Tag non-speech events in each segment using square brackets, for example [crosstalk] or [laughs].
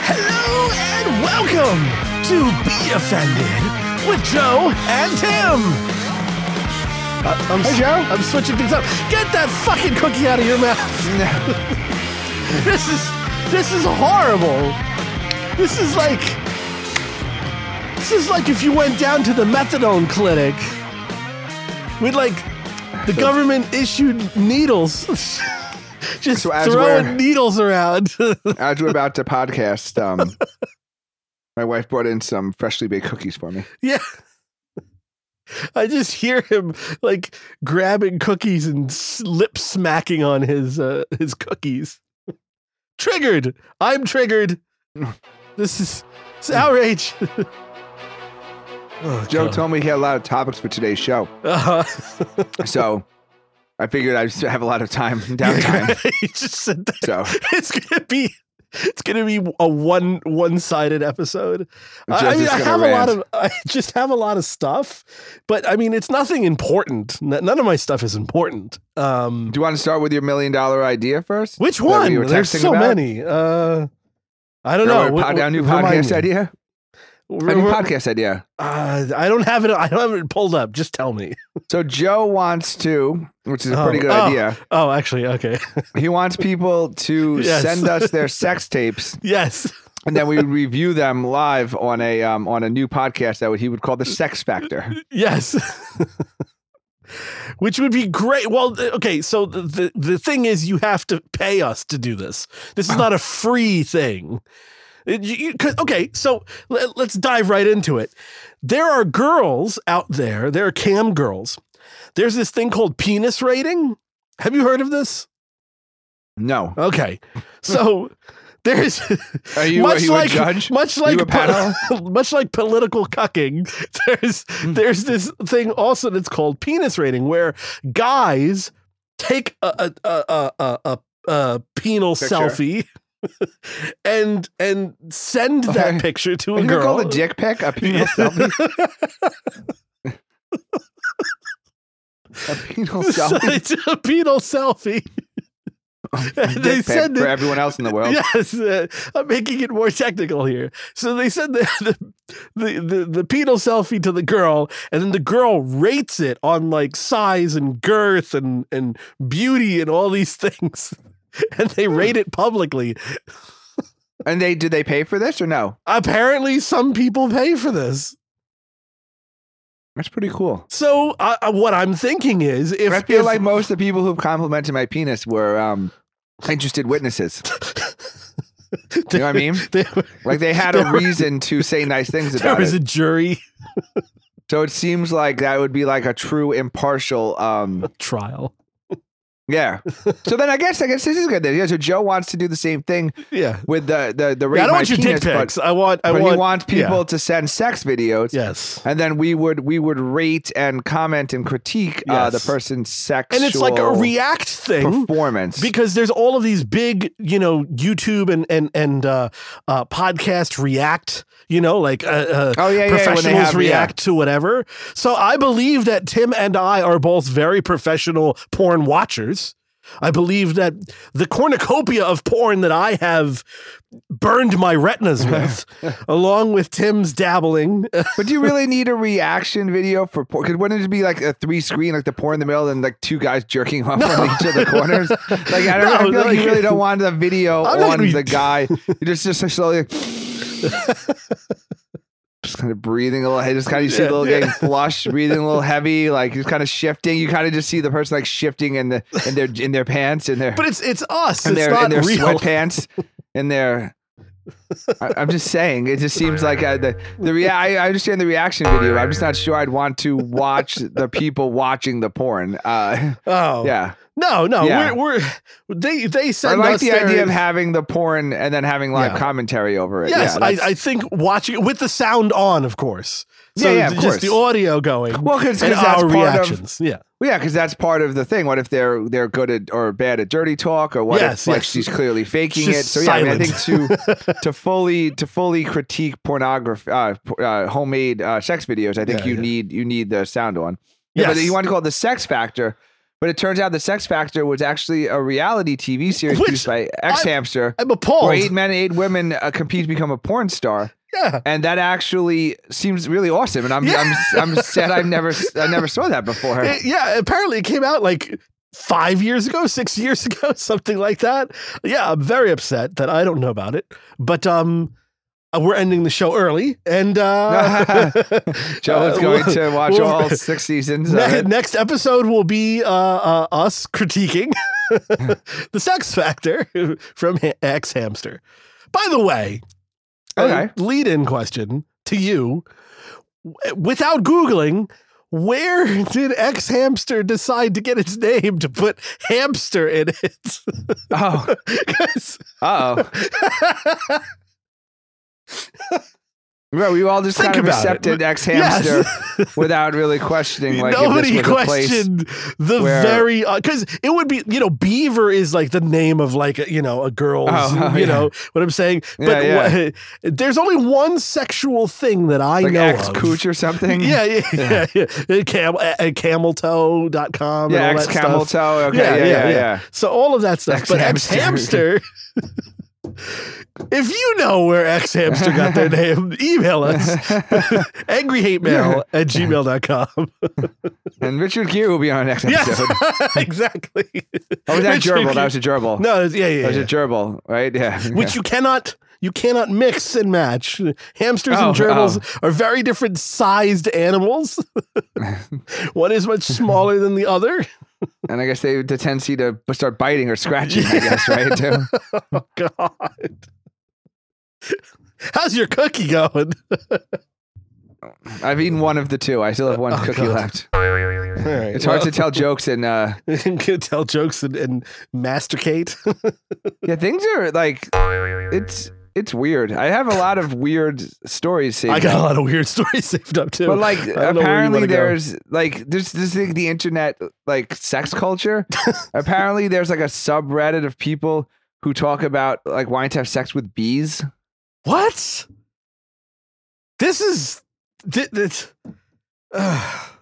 Hello and welcome to Be Offended with Joe and Tim. Uh, I'm, Hey, Joe. I'm switching things up. Get that fucking cookie out of your mouth. [laughs] this is this is horrible. This is like this is like if you went down to the methadone clinic with like the [laughs] government issued needles. [laughs] [laughs] Just So throwing needles around. [laughs] As we're about to podcast, um, [laughs] my wife brought in some freshly baked cookies for me. Yeah. I just hear him like grabbing cookies and lip smacking on his uh, his cookies. triggered. I'm triggered. This is it's outrage. oh, Joe God. told me he had a lot of topics for today's show, Uh-huh. so I figured I'd just have a lot of time [laughs] downtime. [laughs] he just said that. So It's gonna be it's gonna be a one one sided episode. I, I mean, just I have a lot of I just have a lot of stuff, but I mean, it's nothing important. None of my stuff is important. Um, Do you want to start with your million dollar idea first? which one? we There's so about? many. Uh, I don't know. a pod- Wh- a new podcast idea. A new Re- podcast idea. Uh, I don't have it. I don't have it pulled up. Just tell me. So Joe wants to, which is a pretty Oh, good oh. idea. Oh, actually, okay. He wants people to [laughs] Yes. send us their sex tapes, [laughs] yes. and then we would review them live on a um, on a new podcast that he would call the Sex Factor. Yes. [laughs] Which would be great. Well, okay, so the, the the thing is you have to pay us to do this. This is not a free thing. You- okay, so let, let's dive right into it. There are girls out there, there are cam girls. There's this thing called penis rating. Have you heard of this? No, Okay. So [laughs] there's are you are you a judge? much like po- [laughs] much like political cucking, there's Hmm. there's this thing also that's called penis rating, where guys take a a a a, a, a penal Picture. selfie. And and send that Okay. picture to a girl. called a dick pic, a [laughs] [laughs] penal selfie, a penal selfie, it's a penal selfie. And they dick pic for that- everyone else in the world. Yes, uh, I'm making it more technical here. So they send the, [laughs] the the the the penal selfie to the girl, and then the girl rates it on like size and girth and and beauty and all these things, [laughs] and they rate it publicly. And they did they pay for this or no? Apparently, some people pay for this. That's pretty cool. So uh, what I'm thinking is, if I feel if- like most of the people who've complimented my penis were um, interested witnesses. [laughs] You know what I mean? [laughs] there, Like they had a There were- reason to say nice things about there about was it. a jury So it seems like that would be like a true impartial. Um, trial. Yeah. So then I guess I guess this is good. Then. Yeah. So Joe wants to do the same thing Yeah, with the the the yeah I don't want your penis, dick but, pics. I want. I but want. he wants people yeah. to send sex videos. Yes. And then we would we would rate and comment and critique uh, the person's sex. and it's like a react thing performance. because there's all of these big you know youtube and and and uh, uh podcast react you know like uh, uh oh yeah, yeah, professionals have, react to whatever so i believe that tim and i are both very professional porn watchers I believe that the cornucopia of porn that I have burned my retinas [laughs] with, along with Tim's dabbling. [laughs] But do you really need a reaction video for porn? Because wouldn't it be like a three screen, like the porn in the middle, and like two guys jerking off on each of the corners? [laughs] Like I, don't, I feel like, you really don't want the video I'm on the guy. You just just slowly. Just kind of breathing a little, just kind of you see Yeah, a little yeah. getting flushed, breathing a little heavy, like just kind of shifting. You kind of just see the person like shifting in the in their in their pants in their But it's it's us. in it's their not in their real. sweatpants [laughs] in their. I, I'm just saying, it just seems like uh, the the rea- I, I understand the reaction video. I'm just not sure I'd want to watch the people watching the porn. Uh, Oh yeah, no, no, Yeah. we're, we're they they I like the their- idea of having the porn and then having live Yeah. commentary over it. Yes, yeah, I, I think watching it with the sound on, of course. So Yeah, yeah, of just course. the audio going. Well, 'cause- 'cause that's our part of- reactions. yeah. Well, yeah, because that's part of the thing. What if they're they're good at or bad at dirty talk, or what Yes, if like she's clearly faking it? So yeah, I, mean, I think to [laughs] to fully to fully critique pornography, uh, uh, homemade uh, sex videos, I think Yeah, you yeah. need you need the sound on. Yeah, but Yes. you want to call it the sex factor, But it turns out the Sex Factor was actually a reality TV series Which produced by X Hamster, I'm where eight men and eight women uh, compete to become a porn star. yeah. and that actually seems really awesome. And I'm I'm I'm [laughs] sad I've never I never saw that before. It- yeah, apparently it came out like five years ago, six [laughs] years ago, something like that. Yeah, I'm very upset that I don't know about it. But um, we're ending the show early, and uh, [laughs] Joe is [laughs] uh, going to watch we'll- all six seasons. Of Ne- next episode will be uh, uh, us critiquing [laughs] the Sex Factor from X Hamster. By the way, Okay. lead-in question to you: without googling, where did X Hamster decide to get its name to put hamster in it? Oh, oh. Right, we all just Think kind of accepted X Hamster Yes. [laughs] without really questioning like Nobody this was a place. questioned the where- very because it would be you know Beaver is like the name of like a, you know a girl's Oh, oh, [laughs] you yeah. know what I'm saying but Yeah, yeah. wha- [laughs] there's only one sexual thing that I like know X of. Cooch or something. yeah, yeah, yeah, yeah. Uh, Camel, uh, cameltoe.com. yeah, X that Camel. Toe. Okay, Yeah, yeah, yeah, yeah, yeah. yeah. So all of that stuff. X but X Hamster. If you know where X Hamster got their [laughs] name, email us [laughs] angry hate mail at gmail.com. [laughs] and Richard Gere will be on our next episode. Yes, exactly. Oh, was that Richard gerbil? That was a gerbil. No, yeah, yeah, that was yeah. a gerbil, right? Yeah. Which you cannot you cannot mix and match. Hamsters Oh, and gerbils oh. are very different sized animals. One is much smaller than the other. [laughs] and I guess they the tendency to start biting or scratching. I guess, right? Too. [laughs] Oh God. How's your cookie going? [laughs] I've eaten one of the two. I still have one Oh, cookie God. left. Right. It's hard to tell jokes and uh, tell jokes and, and masticate. yeah, things are like it's it's weird. I have a lot of weird stories [laughs] saved I got a lot of weird [laughs] stories saved up too. But like I don't know where you apparently wanna go. there's like there's this thing the internet like sex culture. [laughs] apparently there's like a subreddit of people who talk about like wanting to have sex with bees. what? This is thi- this. Ugh. [sighs]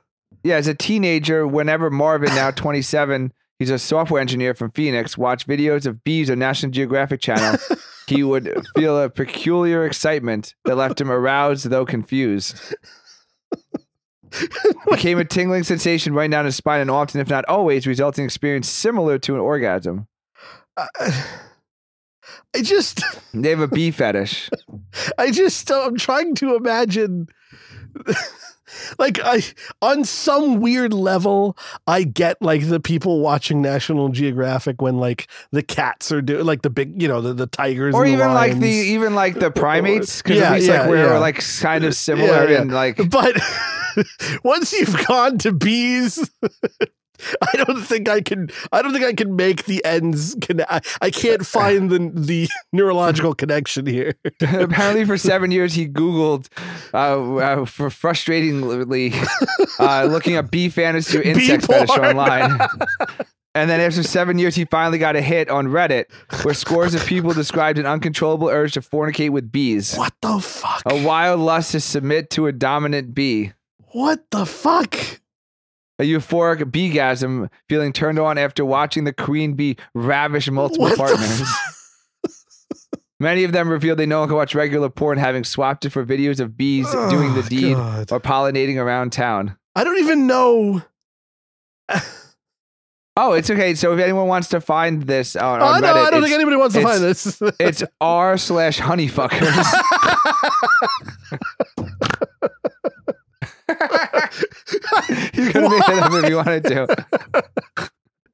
Yeah, as a teenager, whenever Marvin, now 27, he's a software engineer from Phoenix, watched videos of bees on National Geographic Channel, [laughs] he would feel a peculiar excitement that left him aroused, though confused. [laughs] Became a tingling sensation right down his spine and often, if not always, resulting in experience similar to an orgasm. I I just, They have a bee fetish. [laughs] I just, I'm trying to imagine. Like I, on some weird level, I get like the people watching National Geographic when like the cats are doing like the big, you know, the, the tigers, Or and the even like the even like the [laughs] oh, primates, because Yeah, at least yeah, like we're yeah. like kind of similar and like But [laughs] once you've gone to bees, [laughs] [laughs] I don't think I can. I don't think I can make the ends. Can I, I can't [laughs] find the the [laughs] neurological connection here. apparently for seven years he googled uh, uh, for frustratingly uh, looking up bee fantasy or Bee insect fetish online and then after seven years he finally got a hit on reddit where scores of people described an uncontrollable urge to fornicate with bees What the fuck? a wild lust to submit to a dominant bee What the fuck? A euphoric beegasm feeling turned on after watching the queen bee ravish multiple What partners [laughs] Many of them revealed they no longer watch regular porn, having swapped it for videos of bees oh doing the Oh, deed God. or pollinating around town. I don't even know. [laughs] Oh, it's okay. So if anyone wants to find this on, Oh, on no, Reddit, I don't think anybody wants to find this. [laughs] it's r slash honeyfuckers. [laughs] He's gonna make it up if you wanted to.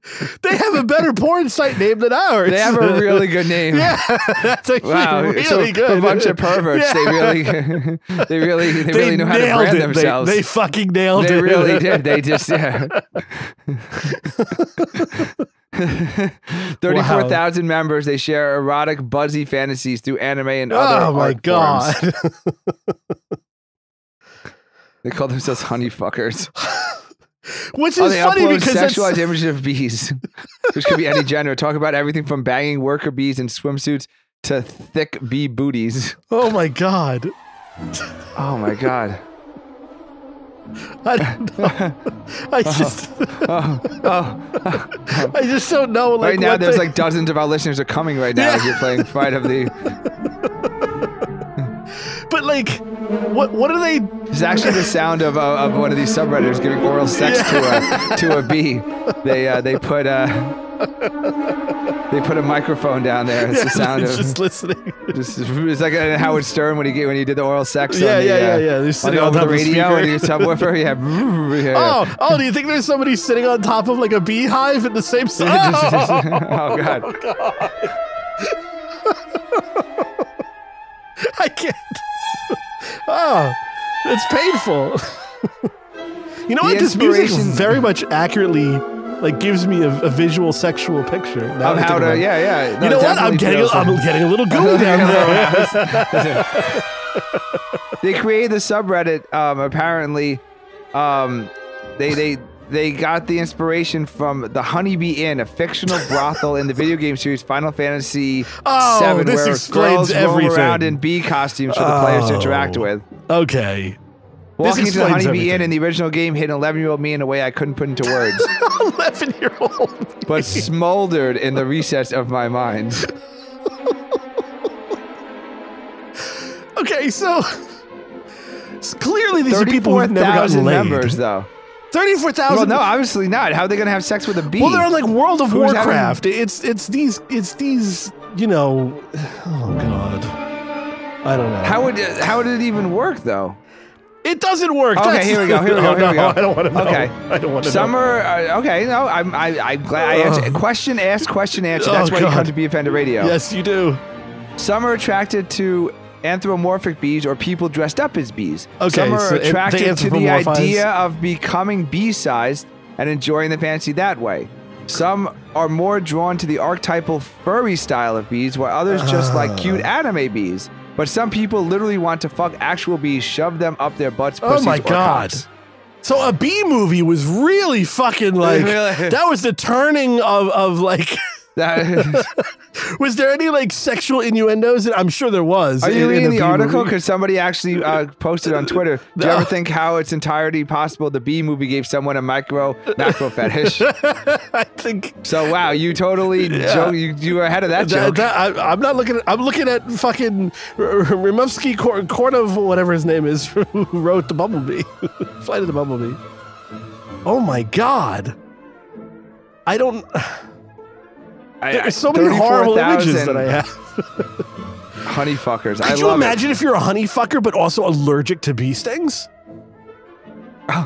[laughs] they have a better porn site name than ours. They have a really good name. yeah, [laughs] that's actually Wow, really so good. a bunch of perverts. Yeah. They really, they really, they, really know how to brand it. Themselves. They, fucking nailed They it. They really did. They just yeah. Thirty-four thousand members. They share erotic, buzzy fantasies through anime and oh other. Oh my god. They call themselves honey fuckers. [laughs] Which Oh, is they funny upload because it's, sexualized images of bees, [laughs] which could be any gender. Talk about everything from banging worker bees in swimsuits to thick bee booties. oh my god. Oh my god. I [laughs] don't know. I uh-huh. just, Oh, oh. I just don't know. Like right now, there's they- like dozens of our listeners are coming right now as you're playing Flight of the. but like, what what are they? It's actually the sound of, uh, of one of these subredditors giving oral sex to a to a bee. They uh, they put uh, they put a microphone down there. It's the sound of just listening. just it's like Howard Stern when he get- when he did the oral sex. Yeah, on the, yeah, yeah, uh, yeah. They're On sitting the, on the of the radio and your subwoofer. Yeah. [laughs] yeah, yeah. Oh, oh! Do you think there's somebody sitting on top of like a beehive in the same side? [laughs] [laughs] oh god. I can't. Oh, it's painful. [laughs] you know The what? This music very much accurately like gives me a, a visual sexual picture. now Of how to yeah yeah. No, You know what? I'm getting feels I'm getting a little [laughs] gooey down there. [laughs] they created the subreddit um, apparently um, they they they got the inspiration from the Honeybee Inn, a fictional [laughs] brothel in the video game series Final Fantasy Oh, VII, this where explains girls everything. around in bee costumes for the players to Oh. interact with. Okay. Walking into the Honeybee Inn everything. in the original game hit an 11 year old me in a way I couldn't put into words, [laughs] 11 year old. but smoldered in the recess of my mind. [laughs] Okay, so, clearly these are people who've never gotten 34,000 laid. members, though. 34,000. Well, no, obviously not. How are they going to have sex with a bee? Well, they're on like World of Who's having- Warcraft. It's it's these it's these you know. [sighs] Oh God, I don't know. how would how would it even work though? it doesn't work? Okay, That's- here we go, here we go, [laughs] here we no, go. I don't want to know. Okay. I don't want to know. Summer. Uh, okay, no, I'm I, I'm glad. I answered, question asked, question answered. That's Oh, why you come to Be Offended Radio. Yes, you do. Some are attracted to anthropomorphic bees or people dressed up as bees. Okay, Some are so it- attracted to the idea of becoming bee-sized and enjoying the fantasy that way. Some are more drawn to the archetypal furry style of bees, while others just like cute Ah. anime bees. But some people literally want to fuck actual bees, shove them up their butts, Oh my God. cocks. So a B movie was really fucking like [laughs] Really? that was the turning of of like. [laughs] That- [laughs] Was there any like sexual innuendos? I'm sure there was. Are you in- in reading a the B article? Because somebody actually uh, posted on Twitter. [laughs] Do you ever think how it's entirely possible the B movie gave someone a micro macro fetish? [laughs] I think So wow, you totally Yeah. joke. You, you were ahead of that, that, joke. that, I, I'm not looking at. I'm looking at fucking Rimowski Kor- Kornov, whatever his name is, who wrote the Bumblebee, Flight of the Bumblebee. Oh my god! I don't. I- There's so many horrible images that I have. Honey fuckers. I Could you love imagine if you're a honey fucker but also allergic to bee stings?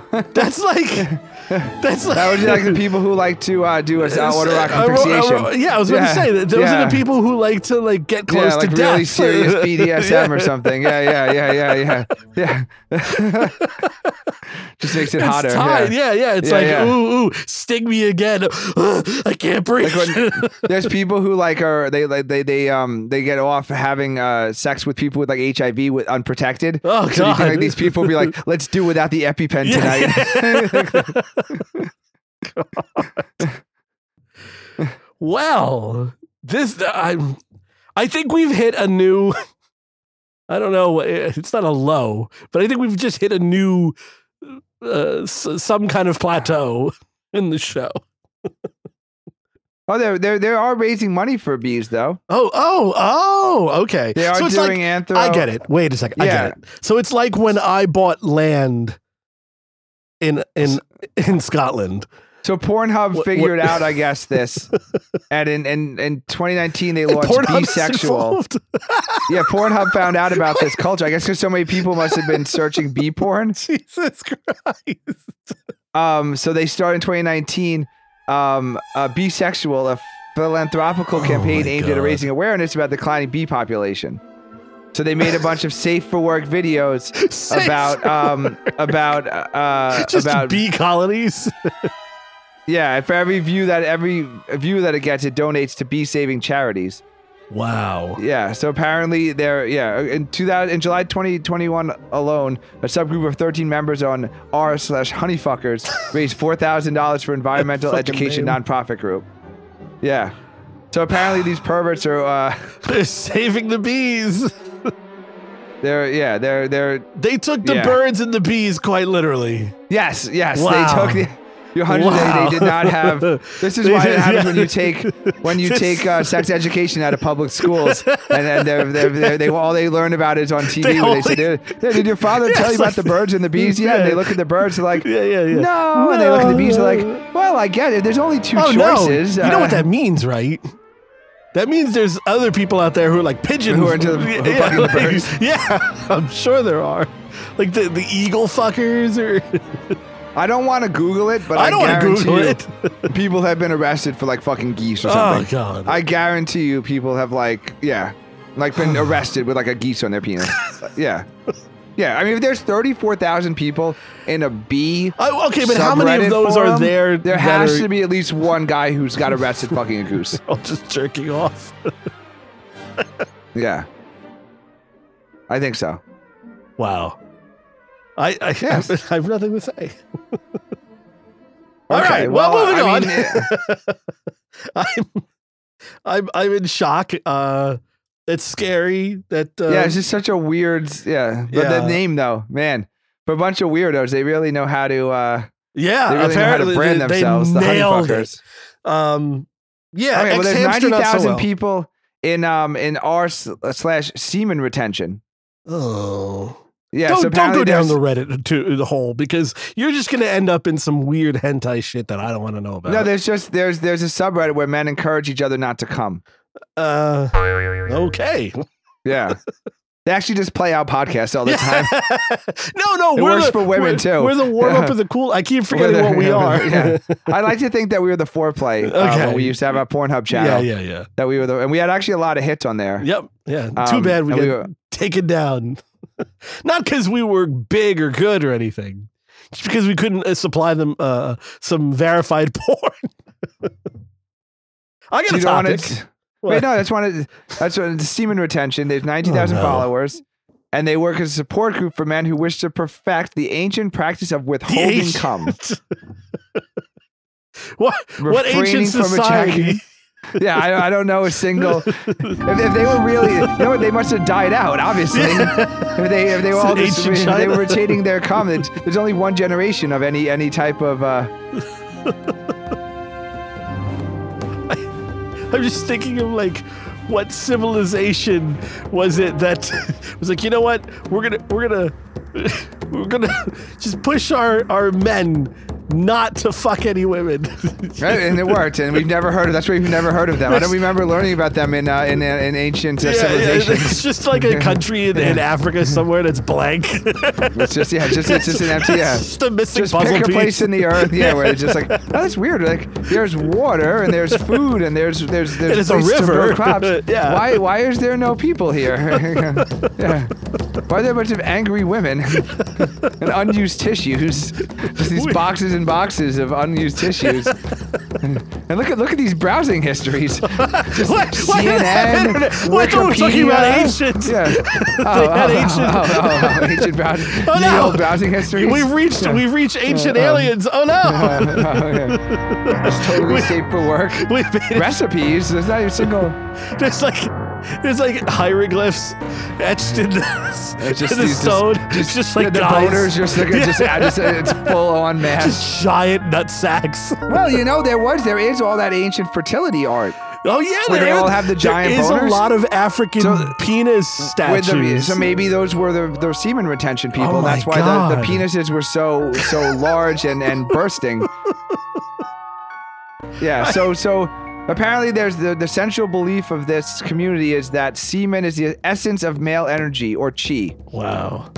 [laughs] That's like. That's like. That would be like the people who like to uh, do a uh, autoerotic I wrote- I fixation. wrote- yeah, I was about Yeah, to say that those are the people who like to like get close yeah, like to really death. serious [laughs] BDSM or something. Yeah, yeah, yeah, yeah, yeah, yeah. [laughs] Just makes it It's hotter. tied. yeah. Yeah, yeah. It's Yeah, like, yeah. ooh, ooh, sting me again. [gasps] I can't breathe. Like when there's people who like are they like they they um they get off having uh sex with people with like HIV with unprotected. Oh, so you think God. like these people be like, let's do without the EpiPen tonight. [laughs] [laughs] well, this I'm. I think we've hit a new. [laughs] I don't know. It's not a low, but I think we've just hit a new, uh, s- some kind of plateau in the show. oh, they're they they are raising money for bees though. Oh, oh, oh. Okay. They are so it's doing like, anthro. I get it. Wait a second. I get it. So it's like when I bought land in in [laughs] in Scotland. So Pornhub What- figured what- out, I [laughs] guess, this, and in in, in 2019 they launched Pornhub's Beesexual. [laughs] Yeah, Pornhub found out about this culture. I guess because so many people must have been searching b porn. Jesus Christ. Um, so they started in 2019, um, uh, Beesexual, a philanthropical Oh campaign my aimed at God. raising awareness about the declining bee population. So they made a bunch of safe for work videos [laughs] Safe about um about uh Just about bee colonies. [laughs] yeah. For every view that every view that it gets, it donates to bee saving charities. Wow. Yeah. So apparently, there. Yeah. In 2000, in July 2021 alone, a subgroup of 13 members on r slash honeyfuckers [laughs] raised four thousand dollars for environmental education name. nonprofit group. Yeah. So apparently, these perverts are. Uh, They're saving the bees. They're yeah, they're they're They took the Yeah. birds and the bees quite literally. yes, yes. Wow. They took the your hundred. Wow. They, they did not have. This is [laughs] why it happens yeah. when you take when you take uh, sex education out of public schools, [laughs] and then they're, they're, they're, they all they learn about is on TV. They where they say, "Did, yeah, did your father [laughs] Yeah, tell you about like- the birds and the bees?" Yeah, and they look at the birds, they're like, Yeah, yeah, yeah. "No," and they look at the bees, they're like, "Well, I get it. There's only two oh choices." no! You know Uh, what that means, right? That means there's other people out there who are like pigeon Who are into the- [laughs] yeah, fucking like- birds. [laughs] Yeah, I'm sure there are. Like the, the eagle fuckers or I don't want to Google it, but I, I don't want to guarantee Google you, it. [laughs] people have been arrested for like fucking geese or oh, something. Oh god. I guarantee you, people have like, yeah, like been [sighs] arrested with like a geese on their penis. yeah, yeah. I mean, if there's thirty-four thousand people in a bee, Oh, okay, but how many of those are there? There has are to be at least one guy who's got arrested fucking a goose. [laughs] all just jerking off. Yeah, I think so. Wow. I I, Yes. [laughs] I have nothing to say. All Okay, right. Well, well, moving I on. mean, [laughs] I'm I'm I'm in shock. Uh it's scary that uh, yeah, it's just such a weird. Yeah, but Yeah. the name though, man, for a bunch of weirdos, they really know how to. uh yeah, They really know how to brand they, themselves. They the nailed fuckers. it. Um yeah, Okay, well, there's ninety not so well. people in um in r s- slash semen retention. Oh. Yeah, don't, so don't go down the Reddit to the hole because you're just going to end up in some weird hentai shit that I don't want to know about. No, there's just there's there's a subreddit where men encourage each other not to come. Uh, okay. [laughs] Yeah, they actually just play out podcasts all the time. [laughs] no, no, It we're works the, for women, we're- too. We're the warm up Yeah. of the cool. I keep forgetting the- what we [laughs] are. yeah, I like to think that we were the foreplay. Okay. when we used to have our Pornhub channel. yeah, yeah. yeah. That we were the, and we had actually a lot of hits on there. Yep. Yeah. Too Um, bad we got we were- taken down. Not because we were big or good or anything. Just because we couldn't uh, supply them uh, some verified porn. I got a topic. What? Wait, no, that's one. Of, that's what semen retention. There's ninety thousand Oh, no. followers, and they work as a support group for men who wish to perfect the ancient practice of withholding cum. [laughs] what what ancient from society? Yeah, I, I don't know a single. If, if they were really, you know what, they must have died out. Obviously, if they if they were all just, they were retaining their cum. There's only one generation of any any type of. Uh, [laughs] I'm just thinking of like what civilization was it that [laughs] was like, you know what? We're gonna we're gonna [laughs] we're gonna just push our our men not to fuck any women. [laughs] right? And it worked, and we've never heard of. That's why we've never heard of them. I don't remember learning about them in uh, in, uh, in ancient uh, Yeah, yeah, civilizations. [laughs] it's just like a country in, in Africa somewhere that's blank. It's just yeah, just it's just an empty yeah. Just a missing Just puzzle pick a place in the earth, yeah, where it's just like, oh, that's weird. Like, there's water and there's food and there's there's there's, And it's a places to grow crops. Yeah. Why why is there no people here? yeah. Why are there a bunch of angry women [laughs] and unused tissues? Just these boxes and boxes of unused tissues. [laughs] and look at look at these browsing histories. what? What? CNN, What? We're talking about ancient. Yeah. [laughs] They had ancient- Oh, oh, oh, ancient browsing. Oh, no. browsing histories. We've reached we've reached ancient Uh, uh. aliens. Oh no! It's totally We- safe for work. Recipes. There's not even a single. There's like there's like hieroglyphs etched in the, It's [laughs] just in the stone. just- it's just like the guys, boners just like just, Yeah. just it's [laughs] full on mass. just giant nut sacks. Well, you know there was there is all that ancient fertility art Oh yeah, Where they all have the giant There is boners? a lot of African So- penis statues. the so maybe those were the the semen retention oh people. Oh That's why the, the penises were so so large and and bursting. [laughs] Yeah. So so apparently there's the the central belief of this community is that semen is the essence of male energy or chi. wow.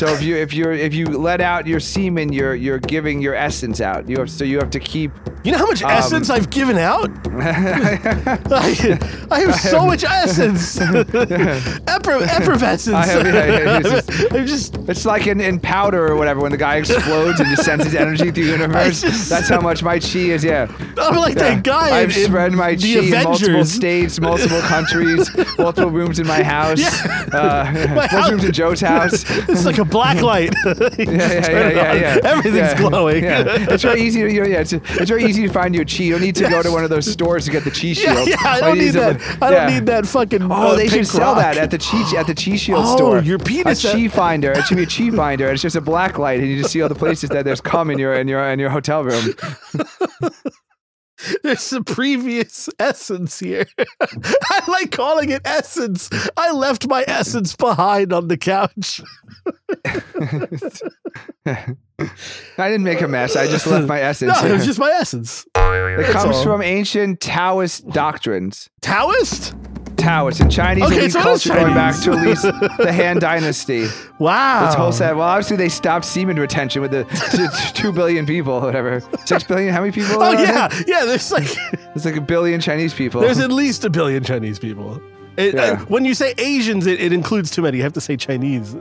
So if you if you're if you let out your semen, you're you're giving your essence out. You have so you have to keep. You know how much Um, essence I've given out? [laughs] I, I have so much essence. [laughs] Epr- effervescence. I have- yeah, it's just- [laughs] I'm just It's like in, in powder or whatever when the guy explodes and just sends his energy through the universe. just- That's how much my chi is. Yeah. I'm like Yeah. that guy. I've in, spread my chi in multiple states, multiple countries, multiple rooms in my house, Yeah. uh, multiple house- rooms in Joe's house. It's like a black light. [laughs] Yeah, yeah, [laughs] yeah, yeah, yeah. Everything's glowing. It's very easy to, you know, yeah, it's, it's very easy to find your chi. You don't need to go to one of those stores to get the chi [laughs] shield. yeah, I don't need a- that. I don't need that fucking. Oh, uh, they should sell rock. that at the chi at the chi shield store. Oh, store. your a penis. chi finder. It should be a chi finder. It's just a black light, and you just see all the places that there's cum in your in your in your hotel room. There's a previous essence here. I like calling it essence. I left my essence behind on the couch. I didn't make a mess. I just left my [laughs] essence. No, it was just my essence. it That's comes all. from ancient Taoist doctrines. Taoist? Taoist and Chinese Okay, elite so culture going back to at least the Han [laughs] Dynasty. Wow. This whole set. Well, obviously they stopped semen retention with the two [laughs] billion people, whatever. Six billion? How many people? Oh are there? yeah, yeah. There's like There's like a billion Chinese people. there's at least a billion Chinese people. It, Yeah. uh, when you say Asians, it, it includes too many. You have to say Chinese.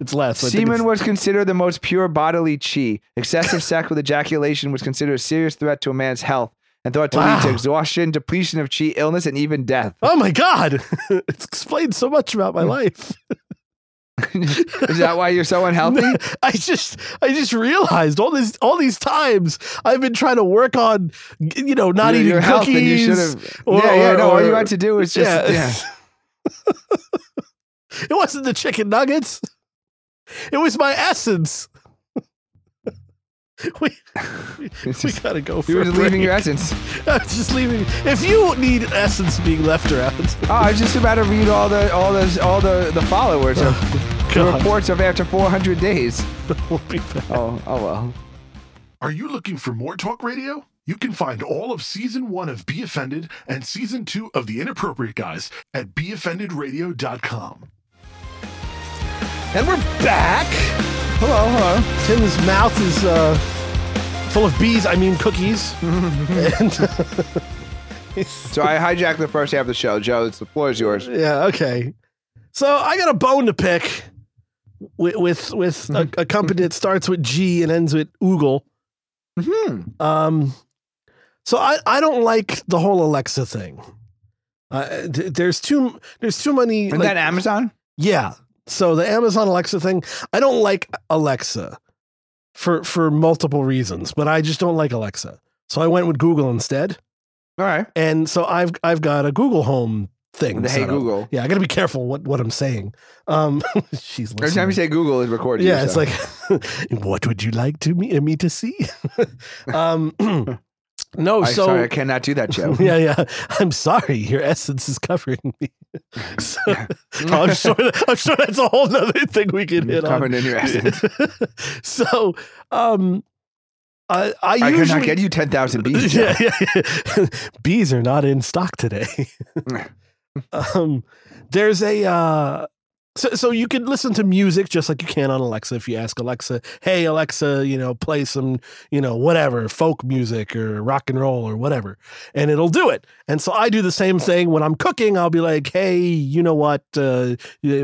It's less. I think Semen it's- was considered the most pure bodily chi. Excessive sex with ejaculation was considered a serious threat to a man's health and thought to lead to Wow. exhaustion, depletion of chi, illness, and even death. Oh my god! [laughs] it's explained so much about my life. [laughs] Is that why you're so unhealthy? [laughs] I just I just realized all this all these times I've been trying to work on you know not Your- eating your health, and cookies. you should have. or- yeah, yeah. or- No, all you or- had to do was just. Yeah. it wasn't the chicken nuggets. It was my essence. [laughs] we, [laughs] we, It's we just- gotta go for You were just leaving your essence. [laughs] I'm just leaving. If you need essence being left around, Oh, I was just about to read all the all the all the the followers of oh, the reports of after 400 days. we'll be back. Oh, oh well. Are you looking for more talk radio? You can find all of season one of Be Offended and season two of The Inappropriate Guys at BeOffendedRadio.com. And we're back. Hello, hello. Tim's mouth is uh, full of bees. I mean cookies. [laughs] and So I hijacked the first half of the show. Joe, it's the floor is yours. yeah, okay. So I got a bone to pick with with, with a, a company that starts with G and ends with Oogle. Hmm. Um, so I, I don't like the whole Alexa thing. Uh, th- there's too there's too many. Isn't like- that Amazon? yeah. So the Amazon Alexa thing, I don't like Alexa for for multiple reasons, but I just don't like Alexa. So I went with Google instead, All right. and so I've I've got a Google Home thing. The Hey up. Google. Yeah, I got to be careful what what I'm saying. Um, [laughs] she's Every time you say Google, it's recorded. Yeah, it's like, [laughs] what would you like to me me to see? [laughs] um, [clears throat] no, I'm so sorry, I cannot do that, Joe. [laughs] yeah, yeah. I'm sorry, your essence is covering me. [laughs] So, I'm sure. I'm sure that's a whole nother thing we can hit on. Covered in your essence. [laughs] so, um, I I I usually cannot get you 10,000 bees. Yeah, yeah, yeah. Bees are not in stock today. um, there's a uh, so so you can listen to music just like you can on Alexa. If you ask Alexa, "Hey Alexa, you know, play some, you know, whatever folk music or rock and roll or whatever," and it'll do it. And so I do the same thing when I'm cooking. I'll be like, "Hey, you know what? Uh,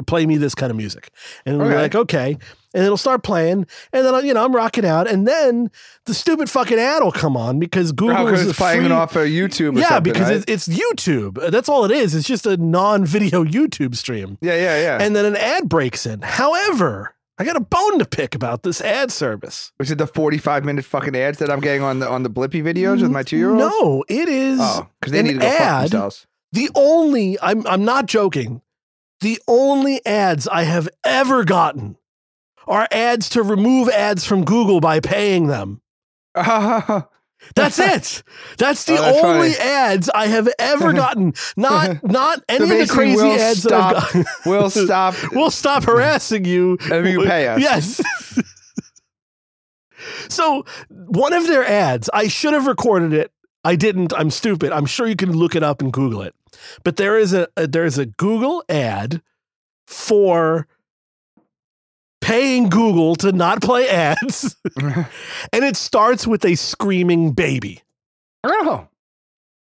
play me this kind of music," and Okay. like, "Okay." And it'll start playing, and then you know I'm rocking out, and then the stupid fucking ad will come on because Google is playing free- it off of YouTube yeah, because right? it's, it's YouTube. That's all it is. It's just a non-video YouTube stream. Yeah, yeah, yeah. And then an ad breaks in. However, I got a bone to pick about this ad service. Was it the 45 minute fucking ads that I'm getting on the on the Blippi videos with my two year old? No, it is Oh, because they an need to go fuck ad. themselves. the only I'm I'm not joking. The only ads I have ever gotten are ads to remove ads from Google by paying them. [laughs] That's it. That's the Oh, that's only funny. ads I have ever [laughs] gotten. Not not any of the crazy we'll ads that stop- I've gotten. [laughs] we'll stop. we'll stop harassing you If you pay us. Yes. so one of their ads, I should have recorded it. I didn't. I'm stupid. I'm sure you can look it up and Google it. But there is a, a there is a Google ad for paying Google to not play ads, [laughs] and it starts with a screaming baby. oh,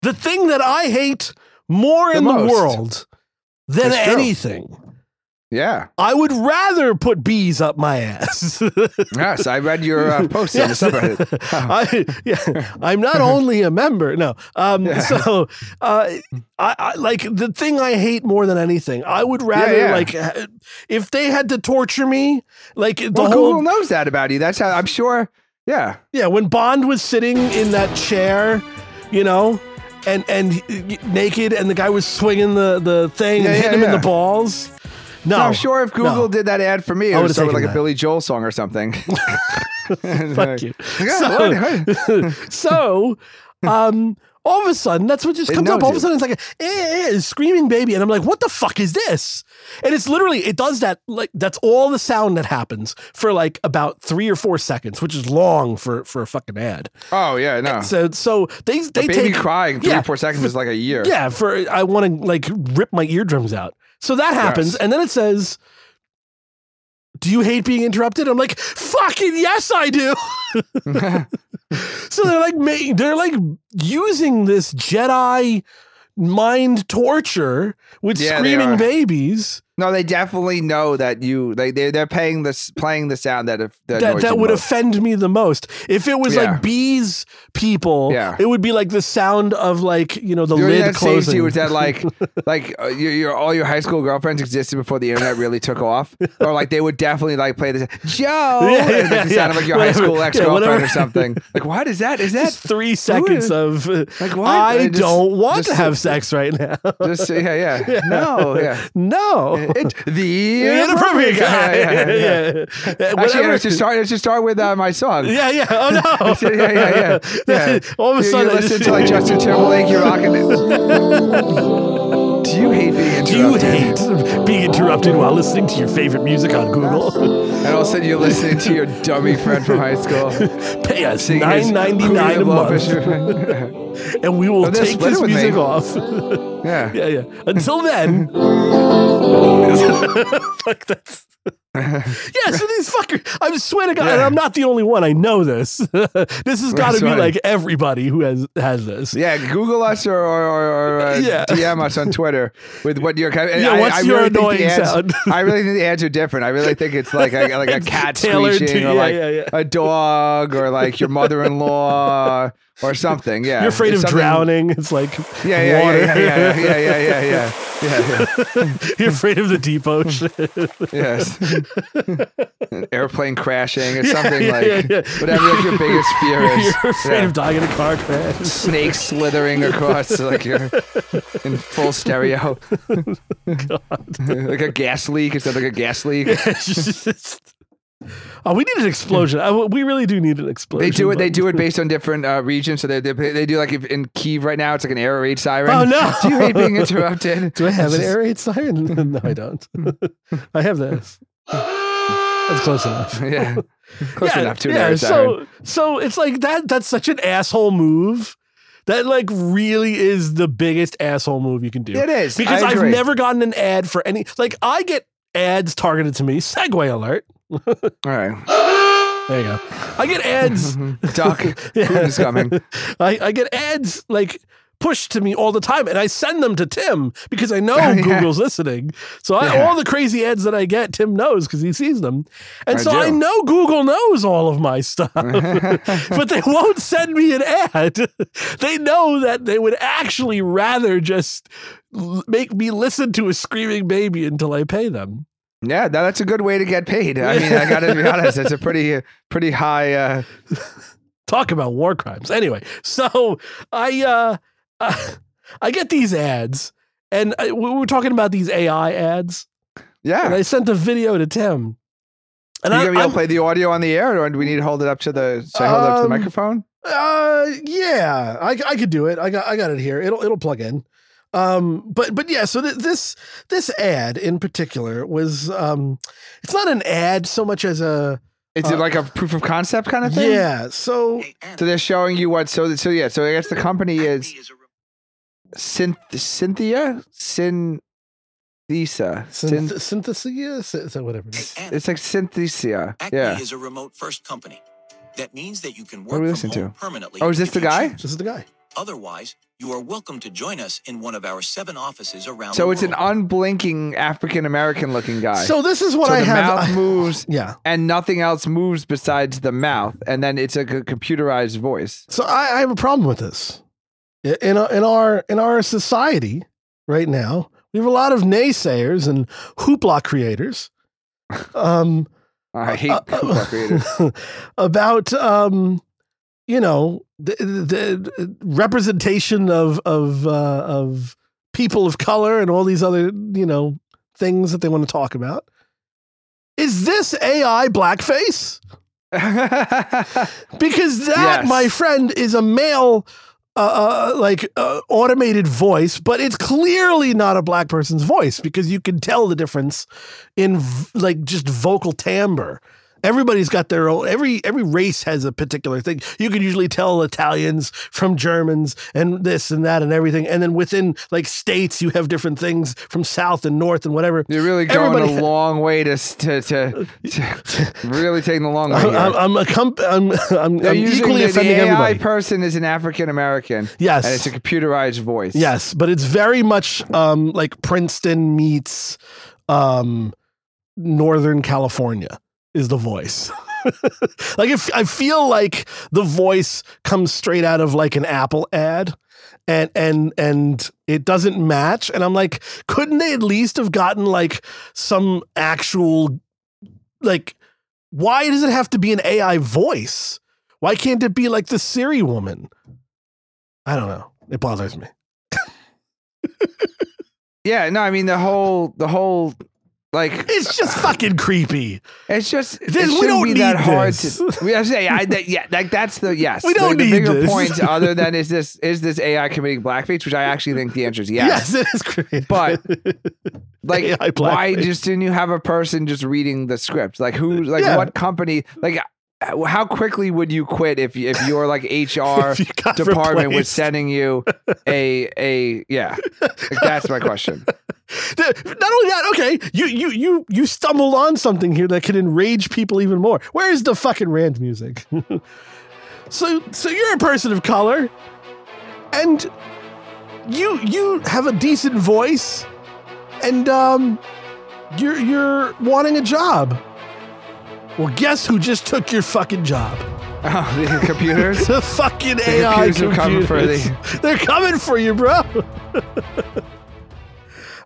The thing that I hate more The in most. the world than anything. Yeah. I would rather put bees up my ass. [laughs] Yes, I read your uh, post on the Yes. subreddit. [laughs] I, yeah, I'm not [laughs] only a member. No. Um, Yeah. So, uh, I, I like the thing I hate more than anything. I would rather yeah. like if they had to torture me, like the well, whole Google knows that about you. That's how I'm sure. Yeah. yeah. When Bond was sitting in that chair, you know. And and naked, and the guy was swinging the the thing Yeah, and hitting yeah, him in the balls. No, I'm sure if Google no. did that ad for me, it I would start with like taken a that. Billy Joel song or something. [laughs] [laughs] Fuck you. Yeah, So- [laughs] so, um, all of a sudden, that's what just comes up. All of a sudden, it's like a eh, eh, screaming baby, and I'm like, "What the fuck is this?" And it's literally it does that like that's all the sound that happens for like about three or four seconds, which is long for for a fucking ad. Oh yeah, no. So so they A they baby take crying three yeah. or four seconds is like a year. yeah for I want to like rip my eardrums out. So that happens, Yes. and then it says. Do you hate being interrupted? I'm like, fucking yes, I do. [laughs] So they're like they're like using this Jedi mind torture with Yeah, screaming babies no, they definitely know that you they they they're paying this playing the sound that if that, that, that would most. offend me the most. If it was Yeah. like bees people, Yeah. it would be like the sound of like, you know, the thing lid that closing. you that like [laughs] like uh, your, your all your high school girlfriends existed before the internet really took off, or like they would definitely like play this Joe, [laughs] Yeah, yeah, the sound yeah. of like your high school ex girlfriend whatever. or something. [laughs] Like what is that? Is that Just three seconds of uh, Like, what? I I just- don't want just- to have sex right now. just yeah yeah no yeah. no. The Inappropriate guy. [laughs] Yeah, yeah, yeah. Actually, let's just start. Let's just start with uh, my song. Yeah, yeah. Oh no. [laughs] yeah, yeah, yeah, yeah. [laughs] All of a You- sudden, you listen to like Justin Timberlake. You're rocking it. Do you hate being interrupted? Do you hate being interrupted while listening to your favorite music on Google? And all of a sudden, you're listening to your dummy friend from high school [laughs] Pay us nine ninety nine a month, [laughs] and we will Oh, take this music me. off. [laughs] yeah. yeah, yeah. Until then, like that's. Yeah, so [laughs] these fuckers, I swear to God, and Yeah. I'm not the only one. I know this. [laughs] this has got to be right. like everybody who has has this. Yeah, Google us or or, or, uh, [laughs] Yeah. DM us on Twitter with what your kind. Yeah, what's your think the annoying ads, sound? I really think the ads are different. I really think it's like a, like a cat tailored to- screeching or yeah, like a dog or like your mother-in-law or [laughs] something. Yeah, you're afraid it's of drowning. It's like [laughs] yeah, yeah, water. Yeah, yeah, yeah, yeah, yeah, yeah. yeah, yeah. [laughs] you're afraid of the deep ocean. yes, airplane crashing or something yeah, like yeah, yeah. whatever like your biggest fear is. You're afraid yeah. of dying in a car crash. Snakes slithering across like you're in full stereo. God. like a gas leak Is that like a gas leak. Yeah, just, oh, we need an explosion. I, we really do need an explosion. They do it. They do it based on different uh, regions. So they, they they do like if in Kiev right now, it's like an air raid siren. Oh no! [laughs] Do you hate being interrupted? [laughs] Do I have an air raid siren? [laughs] no, I don't. I have this. That's close enough. Yeah, close yeah, enough to an yeah, air siren. so so it's like that. That's such an asshole move. That like really is the biggest asshole move you can do. It is because I've never gotten an ad for any. Like I get ads targeted to me. Segue alert. All right, There you go. I get ads. [laughs] Doc, [laughs] Putin's coming. I, I get ads like pushed to me all the time, and I send them to Tim because I know [laughs] Yeah. Google's listening. So I, Yeah. all the crazy ads that I get, Tim knows because he sees them, and I so I know Google knows all of my stuff, but they won't send me an ad. they know that they would actually rather just l- make me listen to a screaming baby until I pay them. Yeah, that- that's a good way to get paid. I mean, I got to be [laughs] honest. It's a pretty pretty high. Uh, [laughs] talk about war crimes. Anyway, so I uh, [laughs] I get these ads, and I, we were talking about these AI ads, and yeah. I sent a video to Tim. And Are I, you gonna be able I'm- to play the audio on the air, or do we need to hold it up to the? I hold it up to the Um, microphone? uh, yeah, I, I could do it. I got I got it here. It'll it'll plug in. Um, but but yeah, so th- this this ad in particular was um, it's not an ad so much as a Is it uh, like a proof of concept kind of thing? yeah. So So they're showing you what? So so yeah. So I guess the company is Synth Cynthia Synthesa. synth- Synth- synthesis, is whatever. it is. it's like Synthesia. Acme Yeah. is a remote first company. That means that you can work from home to? permanently. Oh, is this the guy? choose. This is the guy. Otherwise, you are welcome to join us in one of our seven offices around So the it's an unblinking African American looking guy. So this is what So I the have. mouth moves [laughs] yeah. and nothing else moves besides the mouth, and then it's a c- computerized voice. So I, I have a problem with this. I- In our, in our in our society right now, we have a lot of naysayers and hoopla creators. [laughs] Um, I hate uh, Hoopla creators. [laughs] about um, you know the, the representation of of uh, of people of color and all these other you know things that they want to talk about. Is this AI blackface? [laughs] Because that, Yes. my friend, is a male, uh, uh, like uh, automated voice, but it's clearly not a black person's voice because you can tell the difference in v- like just vocal timbre. Everybody's got their own. Every every race has a particular thing. You can usually tell Italians from Germans and this and that and everything. And then within like states, you have different things from South and North and whatever. You're really going Everybody- a long way to to, to, to [laughs] really taking the long way. I'm, here. I'm, I'm, a comp- I'm, I'm, They're I'm equally the, the AI everybody. person is an African American, Yes. and it's a computerized voice. Yes, but it's very much um, like Princeton meets um, Northern California is the voice. [laughs] like if I feel like the voice comes straight out of like an Apple ad and and and it doesn't match and I'm like couldn't they at least have gotten like some actual like why does it have to be an AI voice? Why can't it be like the Siri woman? I don't know. It bothers me. [laughs] yeah. No, I mean the whole the whole like It's just fucking creepy. It's just This- it we don't be that need hard this. to. We have to say, I, that, yeah, like that's the yes. We don't the, the need bigger this. point, [laughs] other than is this is this AI committing blackface, which I actually think the answer is yes. Yes, it is great. But, [laughs] Like, why just didn't you have a person just reading the script? Like who? Like Yeah. what company? Like how quickly would you quit if if your like [laughs] HR you department was sending you a a yeah? That's my question. [laughs] Not only that, okay, you you you you stumbled on something here that could enrage people even more. Where is the fucking rant music? [laughs] so so you're a person of color, and you you have a decent voice, and um, you're you're wanting a job. Well, guess who just took your fucking job? [laughs] Oh, the computers. [laughs] The fucking AI computers are coming for computers. They're coming for you, bro. [laughs]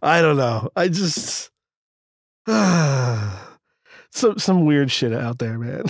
I don't know. I just [sighs] some some weird shit out there, man.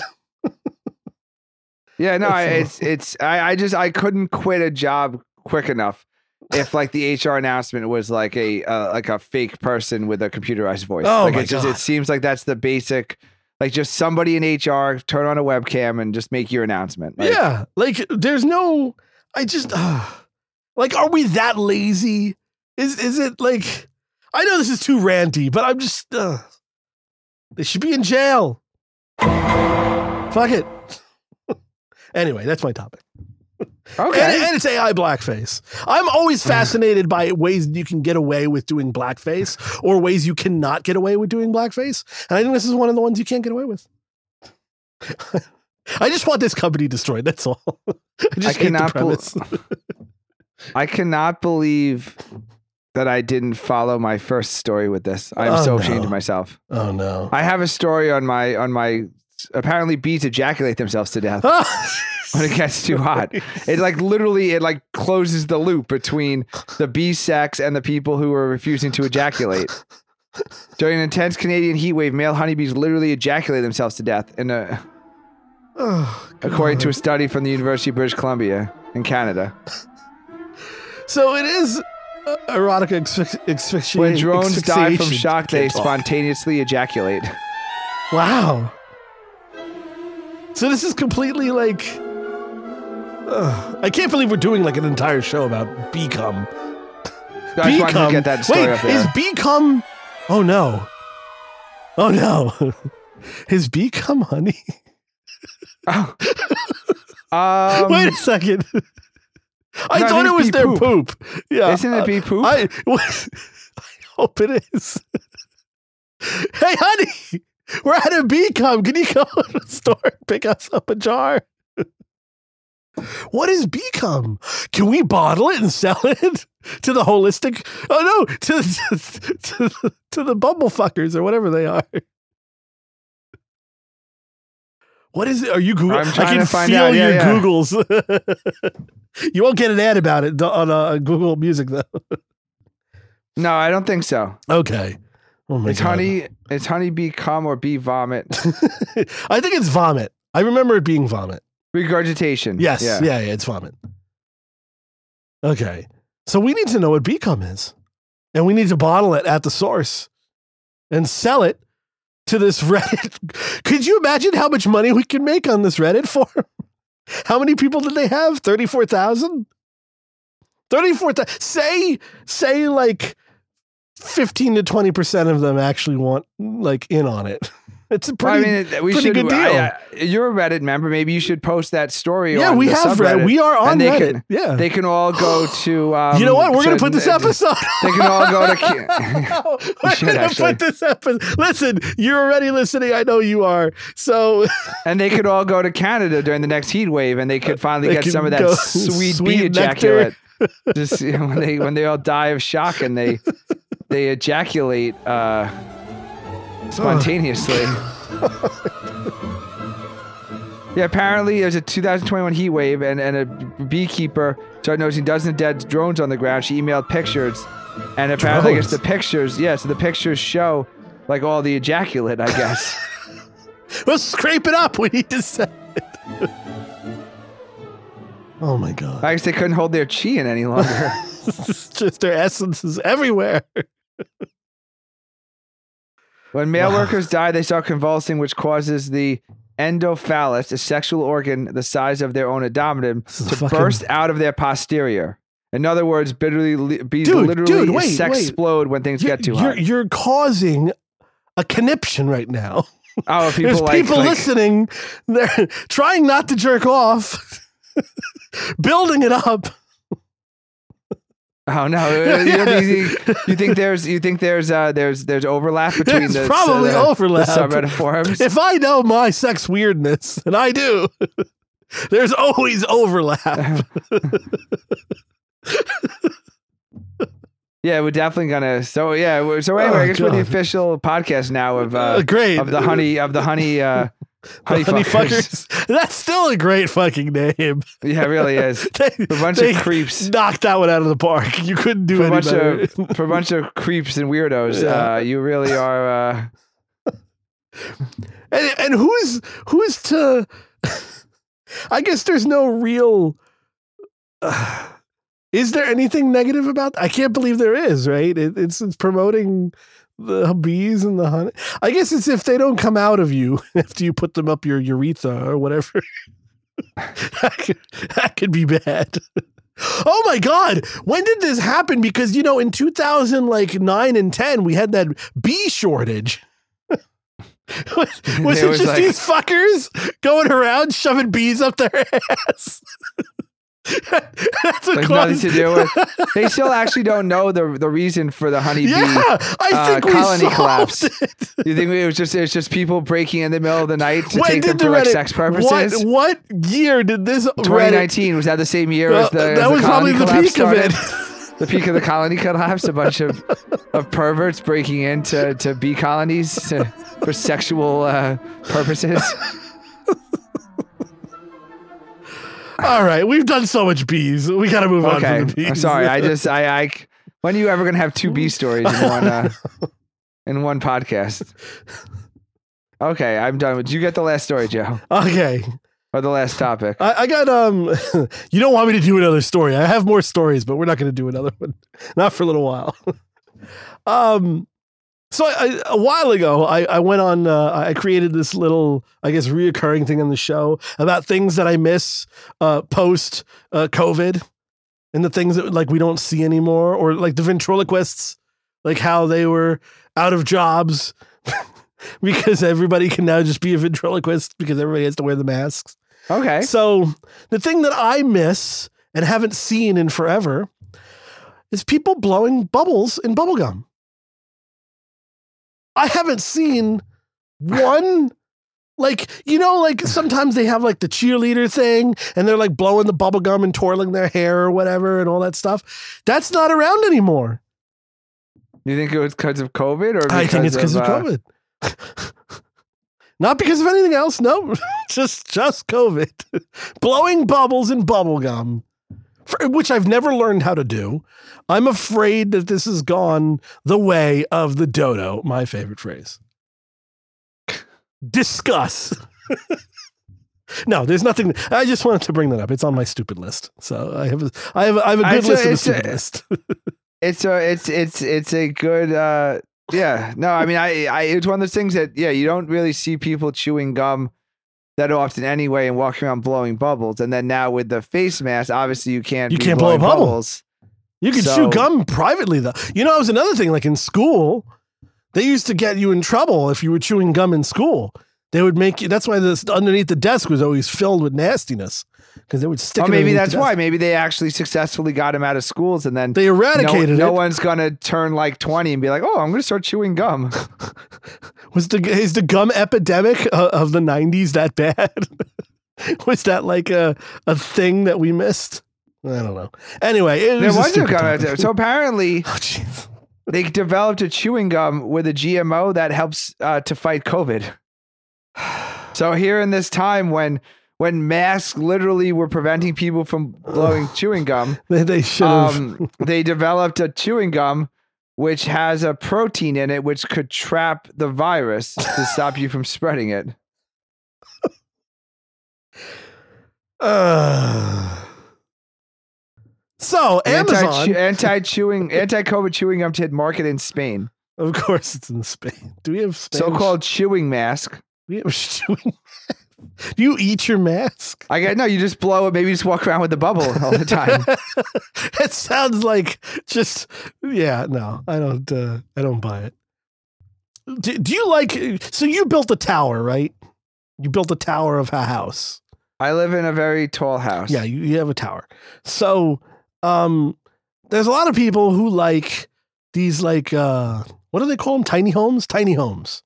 Yeah, no, I, it's it's I, I just I couldn't quit a job quick enough. If like the HR announcement was like a uh, like a fake person with a computerized voice, Oh like my it just God. it seems like that's the basic, like just somebody in HR turn on a webcam and just make your announcement. Like, yeah, like there's no. I just uh, [sighs] like, are we that lazy? Is is it like? I know this is too ranty, but I'm just. Uh, they should be in jail. Fuck it. [laughs] anyway, that's my topic. Okay, And, and it's AI blackface. I'm always fascinated by ways you can get away with doing blackface or ways you cannot get away with doing blackface. And I think this is one of the ones you can't get away with. [laughs] I just want this company destroyed. That's all. [laughs] I just I cannot bel- [laughs] I cannot believe that I didn't follow my first story with this. I'm Oh, so no. ashamed of myself. oh no. I have a story on my on my. Apparently, bees ejaculate themselves to death. [laughs] when it gets too hot. It like literally it like closes the loop between the bee sex and the people who are refusing to ejaculate. During an intense Canadian heat wave, male honeybees literally ejaculate themselves to death, in a, Oh, [sighs] according to a study from the University of British Columbia in Canada. so it is uh, erotic asphy- asphyxiation. When drones die from shock, they Can't talk. spontaneously ejaculate. Wow. So this is completely like. Ugh. I can't believe we're doing like an entire show about bee cum. I just wanted to get that story Wait, up there. is bee cum? Oh no! Oh no! [laughs] is bee cum honey? [laughs] Oh. Um, [laughs] Wait a second. I no, thought it was their poop. poop. Yeah, Isn't it uh, bee poop? I, I hope it is. hey, honey, we're at a bee cum. Can you go to the store and pick us up a jar? What is bee cum? Can we bottle it and sell it [laughs] to the holistic? Oh no, to [laughs] to, to, to the bumblefuckers or whatever they are. What is it? Are you Google? I'm I can to find feel out. Yeah, your yeah. Googles. [laughs] you won't get an ad about it on uh, Google Music though. no, I don't think so. Okay. Oh It's God. honey. It's honeybee cum or bee vomit. I think it's vomit. I remember it being vomit. Regurgitation. Yes. Yeah. Yeah. Yeah. it's vomit. Okay. So we need to know what bee cum is. And we need to bottle it at the source and sell it to this [laughs] Reddit. Could you imagine how much money we can make on this Reddit forum? [laughs] How many people did they have? 34,000? 34,000. Say, say like 15 to 20% of them actually want like in on it. [laughs] It's a Well, pretty, I mean, we pretty should. good deal. I- I- you're a Reddit member. Maybe you should post that story. yeah, we have Reddit. We are on and they Reddit. Can, yeah. They can all go [gasps] to. Um, you know what? We're going to put this episode. [laughs] They can all go to. [laughs] [laughs] We're going to put this episode. Listen, you're already listening. I know you are. So and they could all go to Canada during the next heat wave, and they could finally They get some of that sweet, sweet bee ejaculate. Just you know, when they when they all die of shock and they they ejaculate uh, spontaneously. [laughs] yeah, apparently there's a 2021 heat wave, and, and a beekeeper started noticing dozens of dead drones on the ground. She emailed pictures, and apparently, I guess the pictures, yeah, so the pictures show like all the ejaculate, I guess. [laughs] we'll scrape it up. We need to sell it. oh my God. I guess they couldn't hold their chi in any longer. [laughs] Just their essence is everywhere. When male Wow. workers die, they start convulsing, which causes the endophallus, a sexual organ the size of their own abdomen, to fucking- burst out of their posterior. In other words, literally, bees Dude, literally dude, wait, sex wait. explode when things You're, get too you're, hot. you're causing a conniption right now. Oh, [laughs] people There's like, people like- listening. They're [laughs] trying not to jerk off, [laughs] building it up. Oh no! Uh, you, you, think, there's you think there's uh there's there's overlap between There's the probably the, overlap. the subreddit forums? If I know my sex weirdness, and I do, [laughs] there's always overlap. [laughs] yeah, we're definitely gonna. So yeah, we're- so anyway, Oh, I guess we're the official podcast now of uh, Uh, great. of the honey of the honey uh honey, Honey fuckers. [laughs] fuckers. That's still a great fucking name. Yeah, it really is. [laughs] They, For a bunch of creeps. knocked that one out of the park. You couldn't do For any bunch better. of [laughs] for a bunch of creeps and weirdos, Yeah. uh, you really are. Uh, and, and who's who's to i guess there's no real [sighs] is there anything negative about i can't believe there is right it, it's it's promoting the bees and the honey i guess it's if they don't come out of you [laughs] after you put them up your urethra or whatever [laughs] that, could, that could be bad [laughs] Oh my God! When did this happen? Because you know, in two thousand like nine and ten, we had that bee shortage. was was it was, just like- these fuckers going around shoving bees up their ass? [laughs] That's there's nothing to do with. [laughs] They still actually don't know the the reason for the honeybee. Yeah, I uh, think we colony solved collapse. it. You think it was just it was just people breaking in the middle of the night to When take them for like Reddit- sex purposes? What, what year did this Reddit? 2019 was that the same year Well, as the that as the was probably the peak of it. started? [laughs] the peak of the colony collapse. A bunch of of perverts breaking into to bee colonies to, for sexual uh, purposes. All right, we've done so much bees. We got to move on Okay, from the bees. I'm sorry. I [laughs] just I, I when are you ever gonna have two bee stories in one uh, [laughs] in one podcast? Okay, I'm done. Did you get the last story, Joe, okay. or the last topic? I, I got um. [laughs] you don't want me to do another story. I have more stories, but we're not going to do another one. Not for a little while. um. So I, a while ago, I, I went on. Uh, I created this little, I guess, reoccurring thing on the show about things that I miss uh, post uh, COVID, and the things that like we don't see anymore, or like the ventriloquists, like how they were out of jobs [laughs] because everybody can now just be a ventriloquist because everybody has to wear the masks. Okay. So the thing that I miss and haven't seen in forever is people blowing bubbles in bubblegum. I haven't seen one like you know like sometimes they have like the cheerleader thing and they're like blowing the bubblegum and twirling their hair or whatever and all that stuff. That's not around anymore. You think it was because of COVID, or I think it's because of, uh, COVID. [laughs] Not because of anything else. No, [laughs] just just COVID. [laughs] Blowing bubbles and bubble gum, which I've never learned how to do. I'm afraid that this has gone the way of the dodo. My favorite phrase. Discuss. [laughs] no, there's nothing. I just wanted to bring that up. It's on my stupid list. So I have a, I have a, I have a good list of a- stupid list. [laughs] It's a it's it's it's a good uh Yeah, no, I mean, I, I, it's one of those things that, yeah, you don't really see people chewing gum that often anyway and walking around blowing bubbles. And then now with the face mask, obviously you can't, You can't blow bubble. bubbles. You can So- chew gum privately though. You know, it was another thing. Like in school, they used to get you in trouble if you were chewing gum in school. They would make you. That's why this underneath the desk was always filled with nastiness because they would stick. It maybe that's why. Maybe they actually successfully got him out of schools and then they no, eradicated no it. one's going to turn like 20 and be like, oh, I'm going to start chewing gum. [laughs] Was the is the gum epidemic uh, of the '90s that bad? [laughs] was that like a a thing that we missed? I don't know. Anyway, it There was was no gum. So apparently [laughs] Oh, they developed a chewing gum with a GMO that helps uh, to fight COVID. [sighs] So here in this time when when masks literally were preventing people from blowing [sighs] chewing gum, [laughs] They, they should have. um, they developed a chewing gum which has a protein in it which could trap the virus to stop you from spreading it. Uh, [laughs] [sighs] so Amazon, [laughs] anti chewing anti COVID chewing gum to hit market in Spain. of course, it's in Spain. Do we have Spanish? So called chewing mask. We have chewing. Do you eat your mask? I get no, you just blow it. Maybe you just walk around with the bubble all the time. [laughs] it sounds like just yeah. No, I don't. Uh, I don't buy it. Do, do you like? So you built a tower, right? You built a tower of a house. I live in a very tall house. Yeah, you, you have a tower. So, um, there's a lot of people who like these like uh what do they call them? Tiny homes, tiny homes.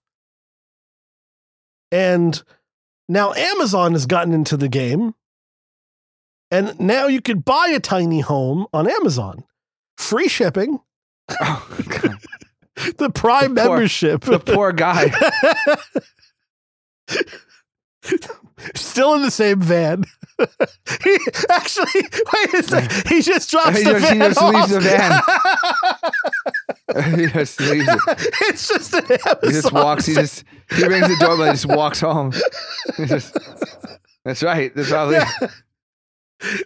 And now Amazon has gotten into the game. And now you could buy a tiny home on Amazon. Free shipping, [laughs] Oh, [laughs] the Prime The poor- membership. the poor guy. [laughs] Still in the same van. [laughs] he actually wait a second. He just drops He the just- he van. just leaves the off. [laughs] he just leaves it. it's just an Amazon. He just walks. He just he rings the doorbell. He just walks home. [laughs] He just- that's right. That's all probably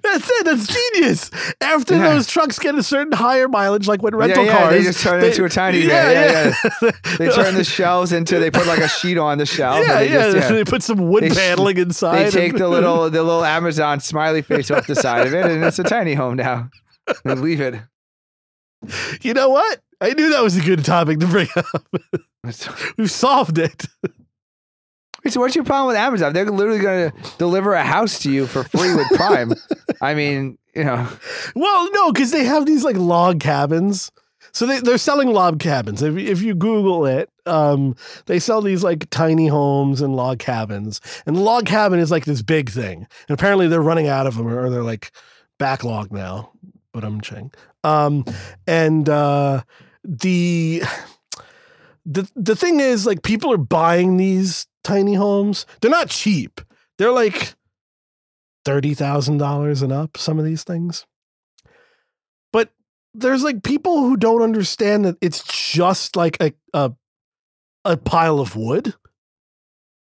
That's it. That's genius. After Yeah. those trucks get a certain higher mileage, like when rental yeah, cars, They just turn it into a tiny van. Yeah, yeah. They [laughs] turn the shelves into. They put like a sheet on the shelf. yeah, they yeah. Just, yeah. They put some wood They sh- paneling inside. They take and- the [laughs] little the little Amazon smiley face off the side of it, and it's a tiny home now. They leave it. You know what? I knew that was a good topic to bring up. [laughs] We've solved it. Wait, So what's your problem with Amazon? They're literally going to deliver a house to you for free with Prime. [laughs] I mean, you know, Well, no, because they have these like log cabins. So they, they're selling log cabins. If, if you Google it, um, they sell these like tiny homes and log cabins. And the log cabin is like this big thing. And apparently they're running out of them or they're like backlog now. But I'm ching. Um, and uh, the [sighs] the the thing is like people are buying these tiny homes. They're not cheap. They're like thirty thousand dollars and up. Some of these things, but there's like people who don't understand that it's just like a a, a pile of wood.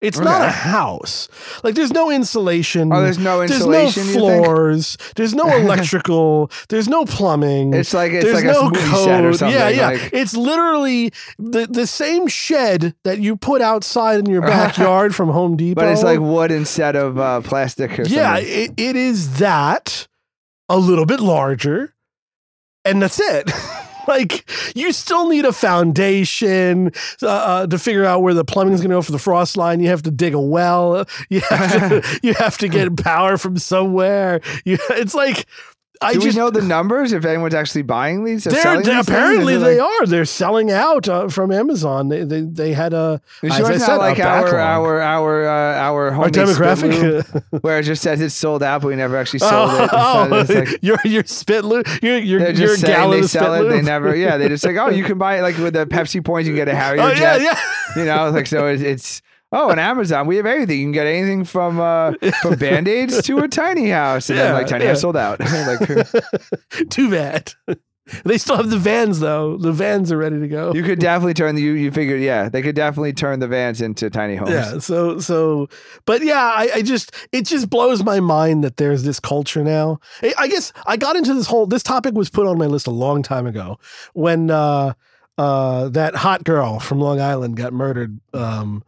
It's not a house. Like there's no insulation. oh, there's no insulation. there's no floors. There's no [laughs] electrical. there's no plumbing. It's like it's there's like no a code. set or something. Yeah, yeah. Like, it's literally the the same shed that you put outside in your [laughs] backyard from Home Depot. but it's like wood instead of uh, plastic. Or yeah, something. it, it is that a little bit larger, and that's it. [laughs] [laughs] like you still need a foundation uh, uh, to figure out where the plumbing is going to go for the frost line. You have to dig a well. You have to, [laughs] you have to get power from somewhere. [laughs] You, it's like I Do just we know the numbers if anyone's actually buying these? they're, they're- apparently they like- are. They're selling out uh, from Amazon. They they they had a as sure I said, like our our our uh, our our homemade spit lube demographic. [laughs] where it just says it's sold out, but we never actually sold Oh, it. [laughs] oh, It's like- [laughs] your your spit lube, your your your gallon they sell it. lube. They never, yeah. They just like, oh, you can buy it like with the Pepsi points. You can get a Harrier Oh yeah, yeah. You know, like so it's, it's oh, on Amazon we have everything. You can get anything from uh from band aids to a tiny house, and then Yeah, like tiny yeah. house sold out. [laughs] like [laughs] Too bad. They still have the vans though. The vans are ready to go. you could definitely turn the you you figured yeah they could definitely turn the vans into tiny homes. Yeah. So so, but yeah, I, I just it just blows my mind that there's this culture now. I, I guess I got into this whole this topic was put on my list a long time ago when uh uh, that hot girl from Long Island got murdered. Um,